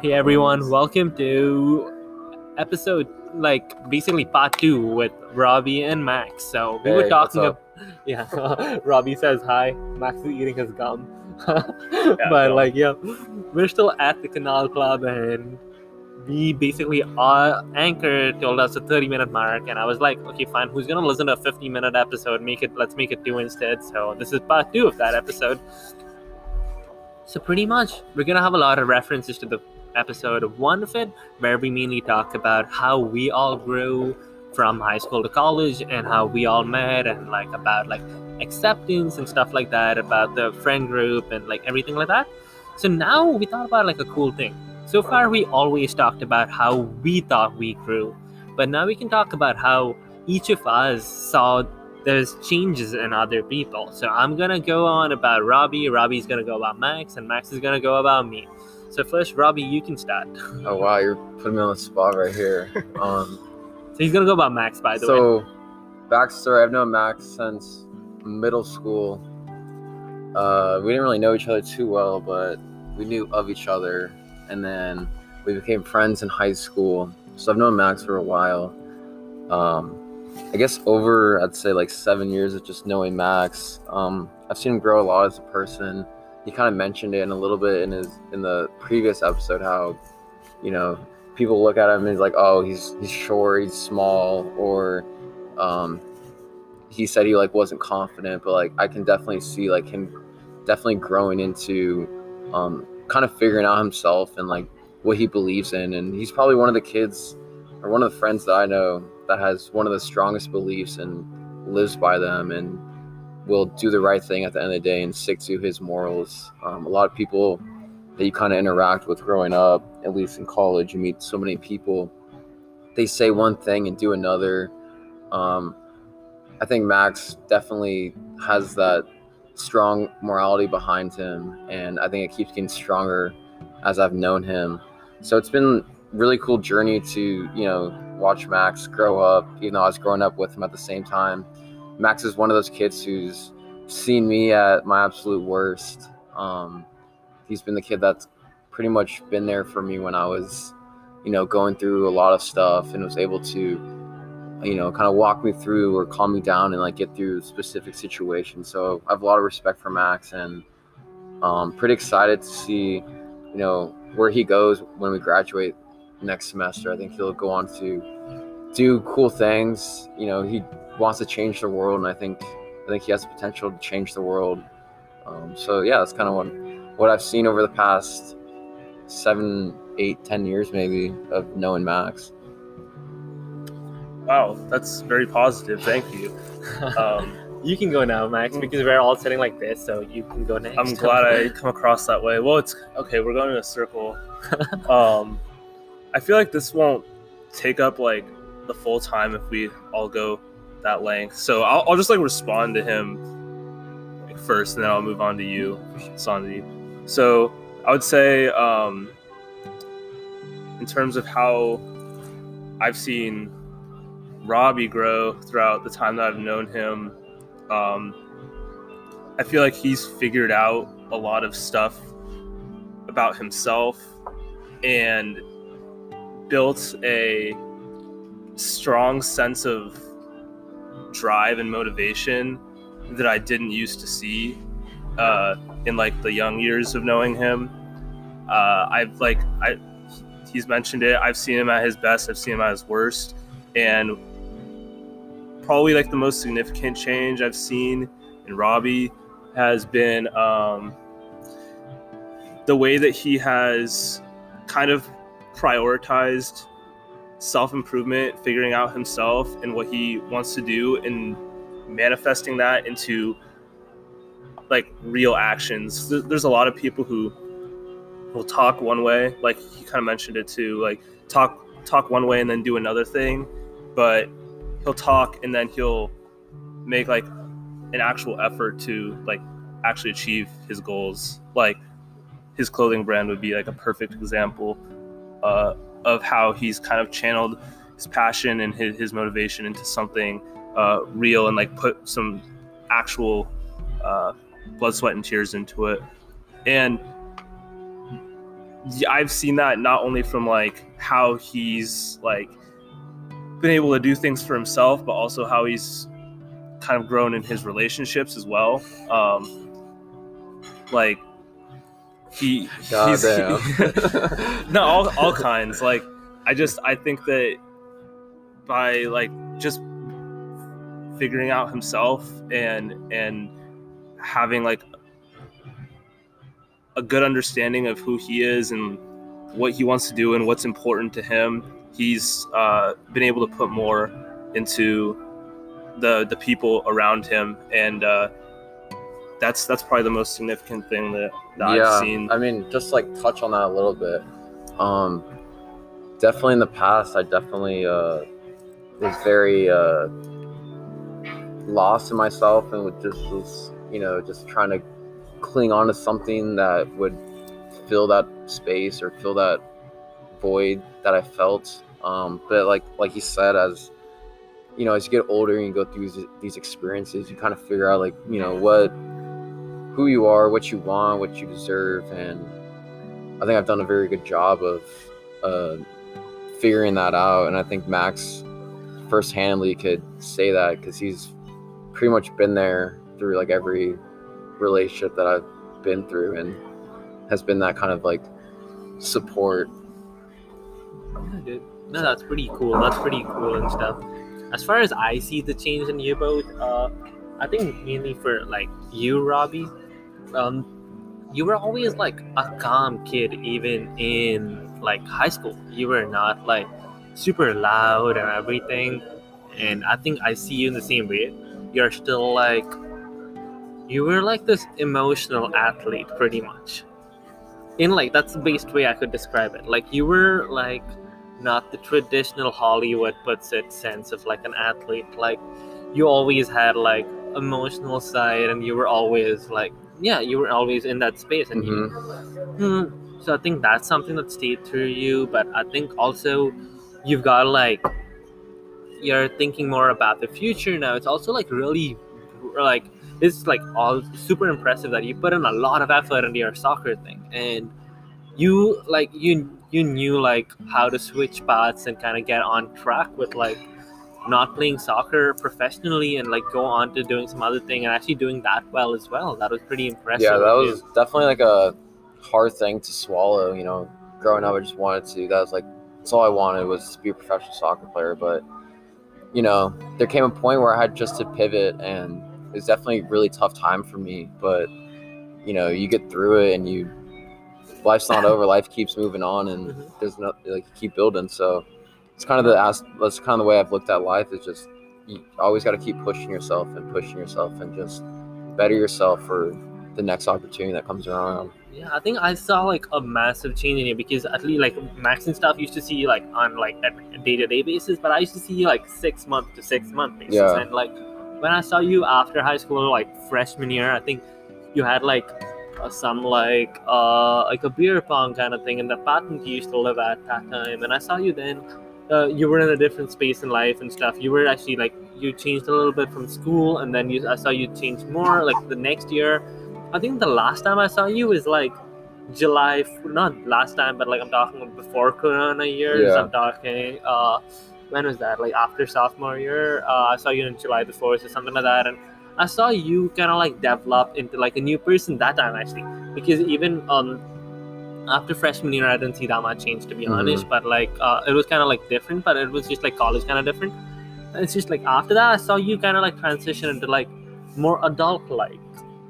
Hey everyone, welcome to episode like basically part two with Robbie and Max. So we were Hey, what's talking. up? ab- yeah, Robbie says hi. Max is eating his gum. but no. like yeah, we're still at the Canal Club and we basically uh, Anchor told us a 30 minute mark and I was like, okay, fine. Who's gonna listen to a 50 minute episode? Make it. Let's make it two instead. So this is part two of that episode. So pretty much, we're gonna have a lot of references to the episode one of it, where we mainly talk about how we all grew from high school to college and how we all met and like about like acceptance and stuff like that, about the friend group and like everything like that. So now we thought about like a cool thing. So far we always talked about how we thought we grew, but now we can talk about how each of us saw there's changes in other people. So I'm gonna go on about Robbie, Robbie's gonna go about Max, and Max is gonna go about me. So first, Robbie, you can start. Oh wow, you're putting me on the spot right here. Um, so, he's gonna go about Max, by the way. so backstory: I've known Max since middle school. Uh, we didn't really know each other too well, but we knew of each other, and then we became friends in high school. So I've known Max for a while. Um, I guess over I'd say like seven years of just knowing Max. Um, I've seen him grow a lot as a person. He kind of mentioned it in a little bit in his in the previous episode how, you know, people look at him and he's like, oh, he's he's short, he's small, or um, he said he like wasn't confident, but like I can definitely see like him definitely growing into um, kind of figuring out himself and like what he believes in, and he's probably one of the kids or one of the friends that I know that has one of the strongest beliefs and lives by them and will do the right thing at the end of the day and stick to his morals. Um, a lot of people that you kind of interact with growing up, at least in college, you meet so many people. They say one thing and do another. Um, I think Max definitely has that strong morality behind him, and I think it keeps getting stronger as I've known him. So it's been really cool journey to you know watch Max grow up. Even though I was growing up with him at the same time, Max is one of those kids who's seen me at my absolute worst. Um, he's been the kid that's pretty much been there for me when I was, you know, going through a lot of stuff and was able to, you know, kind of walk me through or calm me down and like get through specific situations. So I have a lot of respect for Max and um, pretty excited to see, you know, where he goes when we graduate next semester. I think he'll go on to do cool things. You know, he wants to change the world, and I think I think he has the potential to change the world. Um, so yeah, that's kind of what what I've seen over the past seven, eight, ten years maybe of knowing Max. Wow, that's very positive. Thank you. Um, you can go now, Max, because we're all sitting like this, so you can go next. I'm glad I come across that way. Well, it's okay. We're going in a circle. um, I feel like this won't take up like the full time if we all go that length. So I'll, I'll just like respond to him first, and then I'll move on to you, Sandy. So I would say, um, in terms of how I've seen Robbie grow throughout the time that I've known him, um, I feel like he's figured out a lot of stuff about himself and built a strong sense of drive and motivation that I didn't used to see uh, in like the young years of knowing him. Uh, I've like I he's mentioned it. I've seen him at his best. I've seen him at his worst, and probably like the most significant change I've seen in Robbie has been um, the way that he has kind of prioritized self improvement, figuring out himself and what he wants to do, and manifesting that into like real actions. There's a lot of people who will talk one way, like he kind of mentioned it too, like talk talk one way and then do another thing, but he'll talk and then he'll make like an actual effort to like actually achieve his goals. Like his clothing brand would be like a perfect example uh, of how he's kind of channeled his passion and his, his motivation into something uh, real and like put some actual uh, blood, sweat, and tears into it. And I've seen that not only from like how he's like been able to do things for himself, but also how he's kind of grown in his relationships as well. Um, like he, God he's damn. no all, all kinds. Like I just I think that by like just figuring out himself and and having like a good understanding of who he is and what he wants to do and what's important to him he's uh, been able to put more into the the people around him and uh, that's that's probably the most significant thing that, that yeah, I've seen I mean, just like touch on that a little bit. Um, definitely in the past, I definitely uh, was very uh, lost in myself and would just was, you know, just trying to cling on to something that would fill that space or fill that void that I felt. Um, but like like you said, as you know, as you get older and you go through these, these experiences, you kind of figure out like you know what who you are, what you want, what you deserve, and I think I've done a very good job of uh, figuring that out. And I think Max firsthandly could say that because he's pretty much been there through like every relationship that I've been through and has been that kind of like support. Yeah. No, that's pretty cool. That's pretty cool and stuff. As far as I see the change in you both, uh, I think mainly for like you, Robbie, um, you were always like a calm kid, even in like high school. You were not like super loud and everything. And I think I see you in the same way. You're still like, you were like this emotional athlete, pretty much. In like, that's the best way I could describe it. Like, you were like, not the traditional Hollywood puts it sense of like an athlete. Like you always had like emotional side, and you were always like, yeah, you were always in that space, and you. Hmm, so I think that's something that stayed through you, but I think also you've got like you're thinking more about the future now. It's also like really like it's like all super impressive that you put in a lot of effort into your soccer thing and you like you you knew like how to switch paths and kind of get on track with like not playing soccer professionally and like go on to doing some other thing and actually doing that well as well. That was pretty impressive. Yeah, that was definitely like a hard thing to swallow. You know, growing up, I just wanted to. That was like that's all I wanted was to be a professional soccer player. But you know, there came a point where I had just to pivot, and it was definitely a really tough time for me. But you know, you get through it, and you life's not over. Life keeps moving on, and Mhm. there's no like you keep building. So it's kind of the that's kind of the way I've looked at life. Is just you always got to keep pushing yourself and pushing yourself and just better yourself for the next opportunity that comes around. Yeah, I think I saw like a massive change in you because at least like Max and stuff used to see you like on like a day to day basis, but I used to see you like six month to six month basis. Yeah. And like when I saw you after high school, like freshman year, I think you had like some like uh like a beer pong kind of thing in the patent you used to live at that time, and I saw you then. Uh, you were in a different space in life and stuff. You were actually like you changed a little bit from school, and then you I saw you change more like the next year. I think the last time I saw you was like July, not last time, but like I'm talking before Corona years. Yeah. I'm talking, uh, when was that? Like after sophomore year. Uh, I saw you in July the 4th or something like that. And I saw you kind of like develop into like a new person that time actually. Because even um, after freshman year, I didn't see that much change to be Mhm. honest. But like uh, it was kind of like different, but it was just like college kind of different. And it's just like after that, I saw you kind of like transition into like more adult like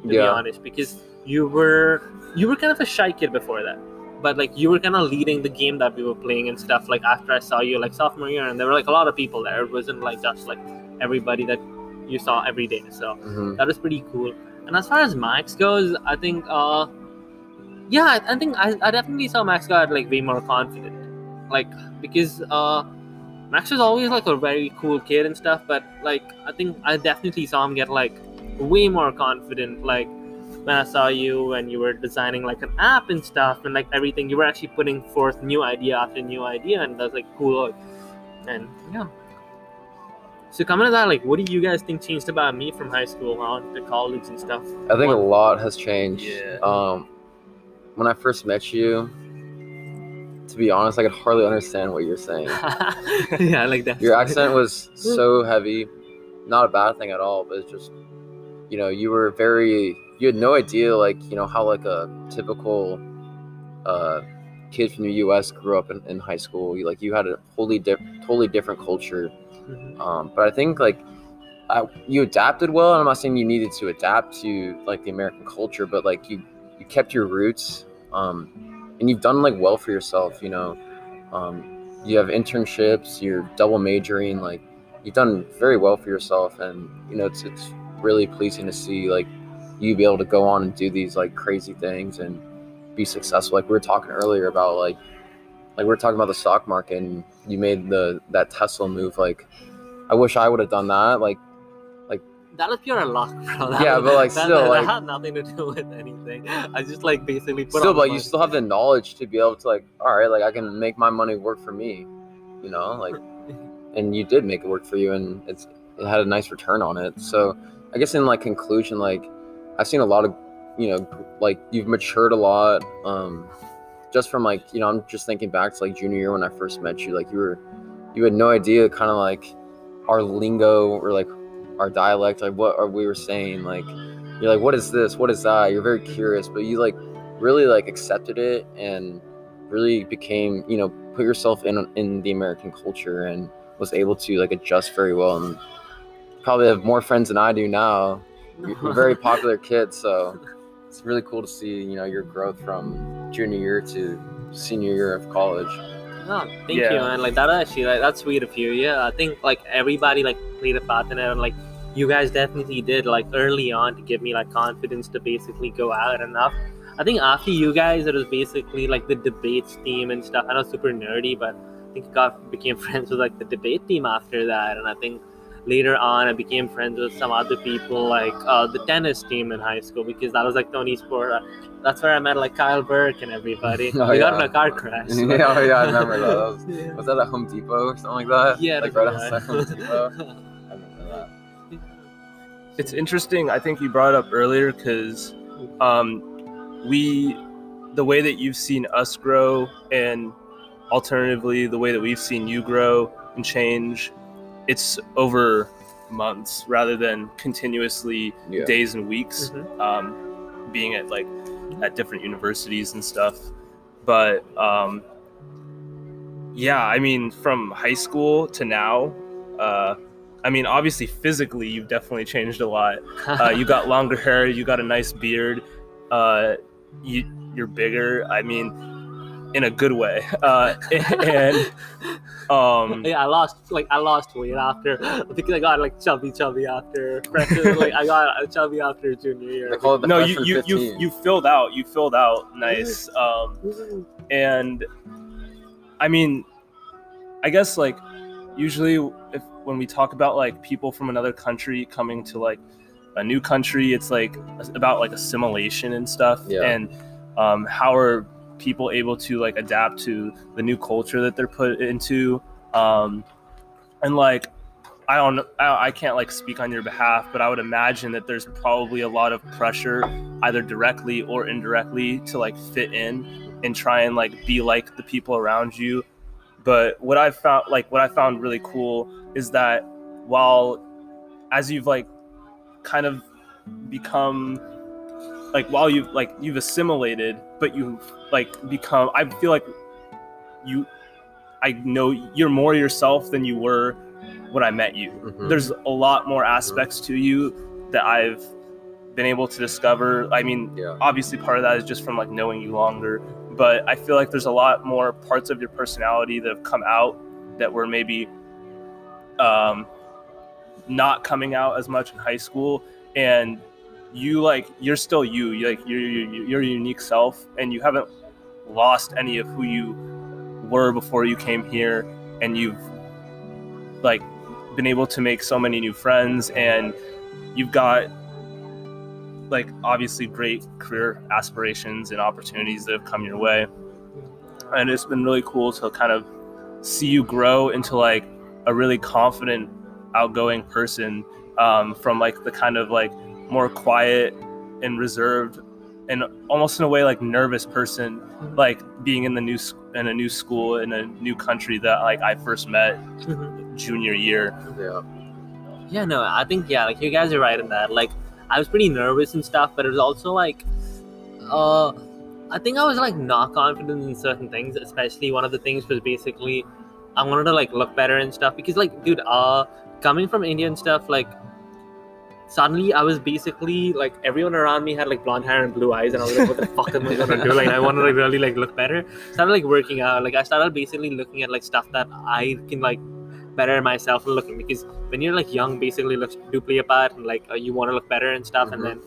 to be honest, because you were you were kind of a shy kid before that, but like you were kind of leading the game that we were playing and stuff. Like after I saw you like sophomore year, and there were like a lot of people there. It wasn't like just like everybody that you saw every day. So hmm that was pretty cool. And as far as Max goes, I think uh yeah, I, I think I, I definitely saw Max got like way more confident. Like because uh Max was always like a very cool kid and stuff, but like I think I definitely saw him get like way more confident like when I saw you when you were designing like an app and stuff and like everything you were actually putting forth new idea after new idea and that's like cool and yeah so coming to that like what do you guys think changed about me from high school on to college and stuff I think a lot has changed. Yeah. Um, when I first met you, to be honest, I could hardly understand what you're saying. yeah, like that. Your accent was so heavy. Not a bad thing at all, but it's just, you know, you were very. You had no idea, like you know, how like a typical uh, kid from the U.S. grew up in, in high school. You, like you had a wholly diff- totally different culture. Mhm. Um, but I think like I, you adapted well. And I'm not saying you needed to adapt to like the American culture, but like you you kept your roots, um, and you've done like well for yourself. You know, um, you have internships. You're double majoring. Like you've done very well for yourself, and you know it's it's really pleasing to see like you be able to go on and do these like crazy things and be successful. Like we were talking earlier about like like we were talking about the stock market and you made the that Tesla move. Like I wish I would have done that. Like That was pure luck, bro. That Yeah, was- but, like, that, still, that like- had nothing to do with anything. I just like basically put still, but you still have the knowledge to be able to like, all right, like I can make my money work for me. You know, like and you did make it work for you and it's it had a nice return on it. So I guess in like conclusion, like I've seen a lot of you know, like you've matured a lot. Um just from like, you know, I'm just thinking back to like junior year when I first met you, like you were you had no idea kind of like our lingo or like our dialect, like what are we were saying, like you're like, what is this? What is that? You're very curious, but you like really like accepted it and really became, you know, put yourself in in the American culture and was able to like adjust very well and probably have more friends than I do now. You're a very popular kid, so it's really cool to see, you know, your growth from junior year to senior year of college. Oh, thank Yeah. you, man. Like that actually, like that's sweet of you. Yeah, I think like everybody like played a part in it, and like you guys definitely did like early on to give me like confidence to basically go out enough. I think after you guys, it was basically like the debates team and stuff. I know super nerdy, but I think I got became friends with like the debate team after that, and I think later on I became friends with some other people like uh, the tennis team in high school because that was like the only sport. Uh, that's where I met like Kyle Burke and everybody. Oh, we got in a car crash. yeah, oh, yeah, I remember that. that was, Yeah. was that at Home Depot or something like that? Yeah, like right. outside Home Depot. I remember that. it's interesting. I think you brought it up earlier because um, we, the way that you've seen us grow, and alternatively, the way that we've seen you grow and change, it's over months rather than continuously Yeah. days and weeks. Mhm. Um, being at like at different universities and stuff, but um, yeah, I mean, from high school to now. Uh, I mean, obviously, physically, you've definitely changed a lot. Uh, you got longer hair. You got a nice beard. Uh, you you're bigger. I mean, in a good way. Uh, and um, yeah, I lost like I lost weight after because I got like chubby chubby after freshman. like I got chubby after junior year. They call it the no, you freshman you, you you filled out. You filled out nice. Um, and I mean, I guess like usually if when we talk about like people from another country coming to like a new country, it's like about like assimilation and stuff. Yeah. And um, how are people able to like adapt to the new culture that they're put into? Um, and like I don't I, I can't like speak on your behalf, but I would imagine that there's probably a lot of pressure either directly or indirectly to like fit in and try and like be like the people around you. But what I found like what I found really cool is that while as you've like kind of become like while you like you've assimilated but you've like become I feel like you I know you're more yourself than you were when I met you Mhm. there's a lot more aspects to you that I've been able to discover. I mean, Yeah. obviously part of that is just from like knowing you longer, but I feel like there's a lot more parts of your personality that have come out that were maybe um not coming out as much in high school. And you like you're still you you like you're, your unique self and you haven't lost any of who you were before you came here. And you've like been able to make so many new friends and you've got like obviously great career aspirations and opportunities that have come your way and it's been really cool to kind of see you grow into like a really confident outgoing person um, from like the kind of like more quiet and reserved and almost in a way like nervous person, like being in the new in a new school in a new country that like I first met junior year. Yeah. Yeah, no, I think yeah, like you guys are right in that. Like I was pretty nervous and stuff, but it was also like uh I think I was like not confident in certain things, especially one of the things was basically I wanted to like look better and stuff because like dude, uh coming from India and stuff, like suddenly I was basically like everyone around me had like blonde hair and blue eyes and I was like, what the fuck am I gonna do? Like I wanna like really like look better. Started like working out. Like I started basically looking at like stuff that I can like better myself and looking because when you're like young basically looks do play a part and like uh, you want to look better and stuff and Mhm. then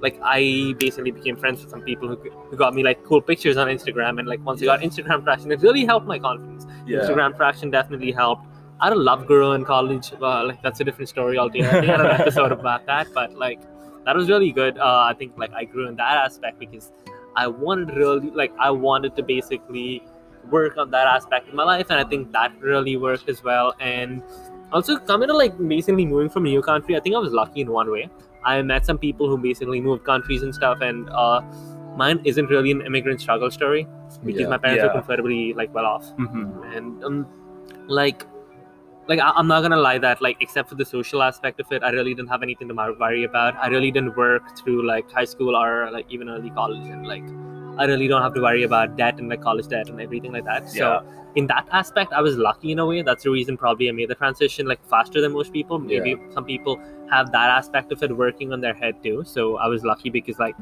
like I basically became friends with some people who, who got me like cool pictures on Instagram and like once I got Instagram traction it really helped my confidence. Instagram traction definitely helped. I had a love girl in college uh, like that's a different story altogether. I had an episode about that but like that was really good. Uh, I think like I grew in that aspect because I wanted really like I wanted to basically work on that aspect of my life and I think that really worked as well. And also coming to like basically moving from a new country I think I was lucky in one way. I met some people who basically moved countries and stuff and uh, mine isn't really an immigrant struggle story because Yeah. my parents were Yeah. comfortably like well off. Hmm and um, like like I- i'm not gonna lie that like except for the social aspect of it i really didn't have anything to worry about. I really didn't work through like high school or like even early college and like i really don't have to worry about debt and my college debt and everything like that. So in that aspect i was lucky in a way. That's the reason probably i made the transition like faster than most people. Maybe some people have that aspect of it working on their head too. So i was lucky because like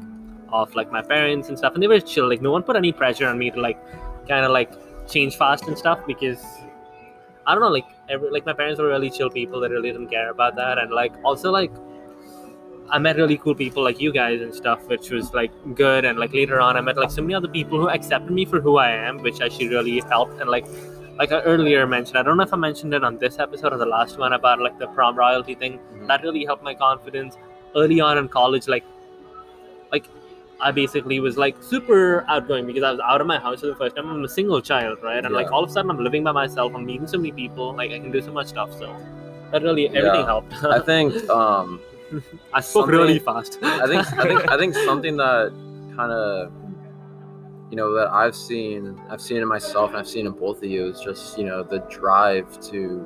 of like my parents and stuff and they were chill. Like no one put any pressure on me to like kind of like change fast and stuff because I don't know, like every like my parents were really chill people that really didn't care about that, and like also like I met really cool people like you guys and stuff, which was like good. And like later on, I met like so many other people who accepted me for who I am, which actually really helped. And like like I earlier mentioned, I don't know if I mentioned it on this episode or the last one about like the prom royalty thing. Mhm. That really helped my confidence early on in college. Like like I basically was like super outgoing because I was out of my house for the first time. I'm a single child, right? And like all of a sudden I'm living by myself. I'm meeting so many people. Like I can do so much stuff. So that really everything Yeah. helped. I think um I spoke really fast. I think I think I think something that kind of you know that I've seen I've seen in myself and I've seen in both of you is just you know the drive to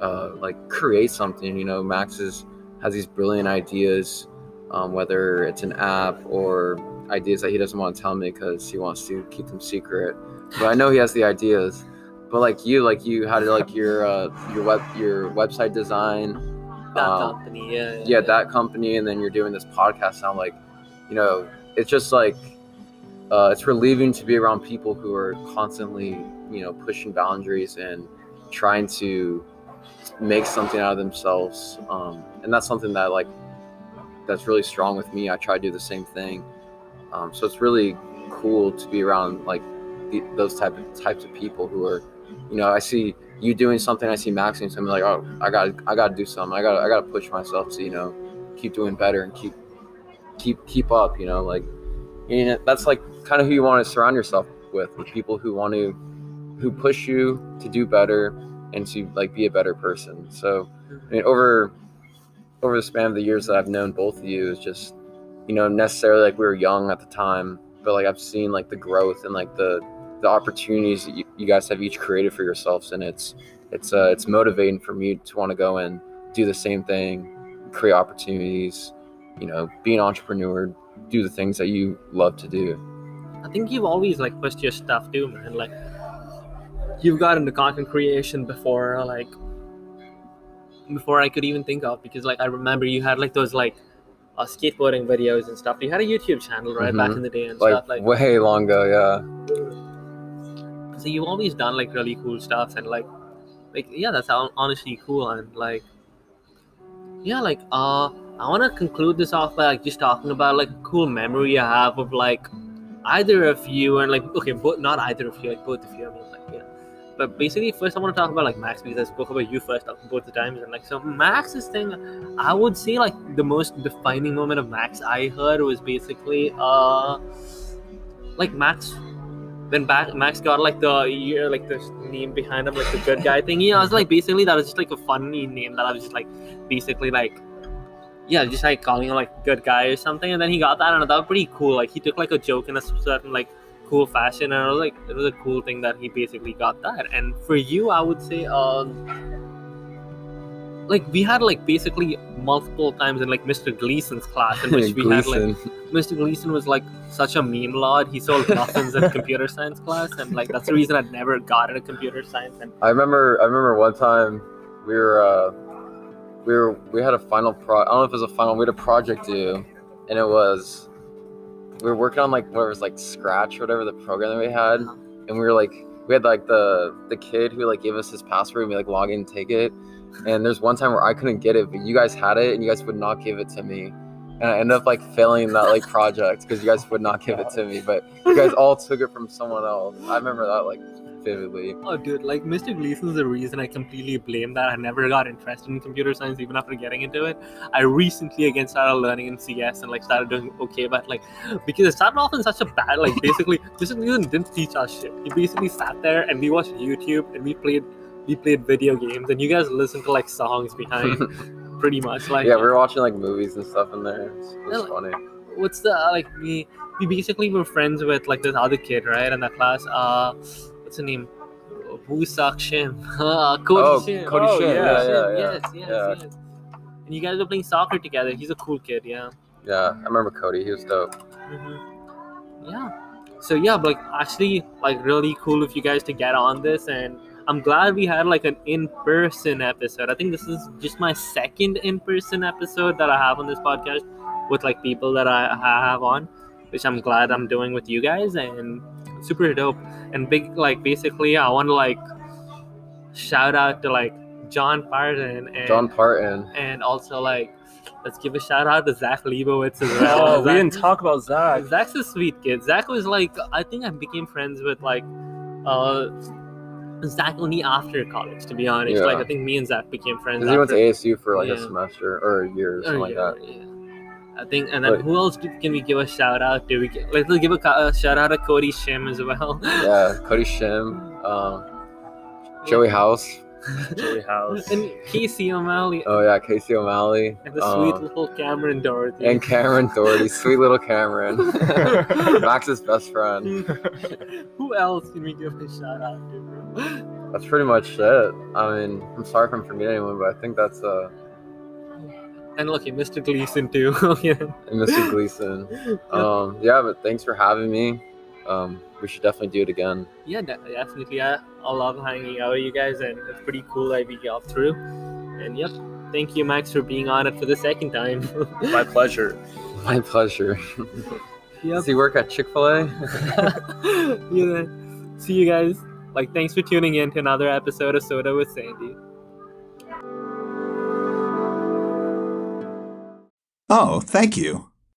uh, like create something. You know, Max is has these brilliant ideas, um, whether it's an app or ideas that he doesn't want to tell me because he wants to keep them secret. But I know he has the ideas. But like you, like you had like your uh, your web your website design that um, company, yeah, yeah that company and then you're doing this podcast now like you know it's just like uh, it's relieving to be around people who are constantly you know pushing boundaries and trying to make something out of themselves. Um, and that's something that like that's really strong with me. I try to do the same thing. Um, so it's really cool to be around like the, those type of types of people who are you know i see you doing something i see max doing something like oh i got i got to do something. I got i got to push myself to you know keep doing better and keep keep keep up you know like you know, that's like kind of who you want to surround yourself with with people who want to who push you to do better and to like be a better person. So i mean over over the span of the years that i've known both of you is just you know necessarily like we were young at the time but like i've seen like the growth and like the the opportunities that you, you guys have each created for yourselves and it's it's uh it's motivating for me to want to go and do the same thing create opportunities you know be an entrepreneur do the things that you love to do I think you've always like pushed your stuff too, man. Like you've got into content creation before, like before I could even think of. Because like I remember you had like those like uh, skateboarding videos and stuff. You had a YouTube channel right back Mhm. in the day and like, stuff. Like way long ago yeah so you've always done like really cool stuff and like like yeah that's honestly cool and like yeah like uh i want to conclude this off by like just talking about like a cool memory i have of like either of you and like okay but not either of you like both of you i mean like yeah. But basically first i want to talk about like max because i spoke about you first both the times and like so max's thing i would say like the most defining moment of max i heard was basically uh like max when back Max got like the year like the name behind him like the good guy thing. Yeah, I was like basically that was just like a funny name that I was just like basically like yeah, just like calling him like good guy or something, and then he got that, and that was pretty cool. Like he took like a joke in a certain like cool fashion, and it was like it was a cool thing that he basically got that. And for you, I would say, um, like we had like basically multiple times in like Mr. Gleason's class in which we had like Mr. Gleason was like such a meme lord. He sold muffins in computer science class, and like that's the reason I never got into computer science. And I remember. I remember one time we were uh, we were we had a final pro. I don't know if it was a final. We had a project due, and it was we were working on like what was like Scratch or whatever the program that we had, and we were like we had like the the kid who like gave us his password and we like log in and take it. And there's one time where I couldn't get it, but you guys had it and you guys would not give it to me. And I ended up like failing that like project because you guys would not give it to me, but you guys all took it from someone else. I remember that like vividly. oh, dude, like Mr. Gleason's the reason I completely blame that. I never got interested in computer science even after getting into it. I recently again started learning in CS and like started doing okay, but like because it started off in such a bad like basically Mr. Gleason didn't teach us shit. He basically sat there and we watched YouTube and we played we played video games and you guys listened to like songs behind pretty much like yeah, we were watching like movies and stuff in there. It's, Yeah, it's like- funny. what's the uh, like we we basically were friends with like this other kid right in that class uh what's the name Sak Shim uh, Cody Oh, Shim Cody Oh, Shim. yeah, Yeah, Shim, yeah, yes yes yeah. yes and you guys were playing soccer together he's a cool kid yeah Yeah, I remember Cody. He was dope. hmm yeah so yeah but like actually like really cool of you guys to get on this and i'm glad we had like an in-person episode i think this is just my second in-person episode that i have on this podcast with like people that i I have on which i'm glad i'm doing with you guys and super dope and big like basically i want to like shout out to like john Parton and John Parton. and also like let's give a shout out to zach leibowitz as well Oh, we didn't talk about Zach. Zach's a sweet kid. Zach was like, I think I became friends with like, uh, Zach only after college. To be honest, Yeah. like I think me and Zach became friends. Because he went to ASU for like a semester or a year or something like that. yeah. I think, and then But- who else can we give a shout out to? We can, let's give a, a shout out to Cody Shim as well. Yeah, Cody Shim, um, Joey House. Joey House. and Casey O'Malley Oh yeah, Casey O'Malley. and the sweet um, little Cameron Doherty. and Cameron Doherty, sweet little Cameron, Max's best friend. who else can we give a shout out to? Bro? That's pretty much it. I mean, I'm sorry if I'm forgetting anyone, but I think that's uh, And look, Mr. Gleason too. yeah. and Mr. Gleason. Um, yeah, but thanks for having me. Um, we should definitely do it again. yeah, definitely. I, I love hanging out with you guys, and it's pretty cool that we got through. And yep, thank you, Max, for being on it for the second time. My pleasure. My pleasure. yep. Does he work at Chick Fil A? yeah. See you guys. Like, thanks for tuning in to another episode of Soda with Sandy. Oh, thank you.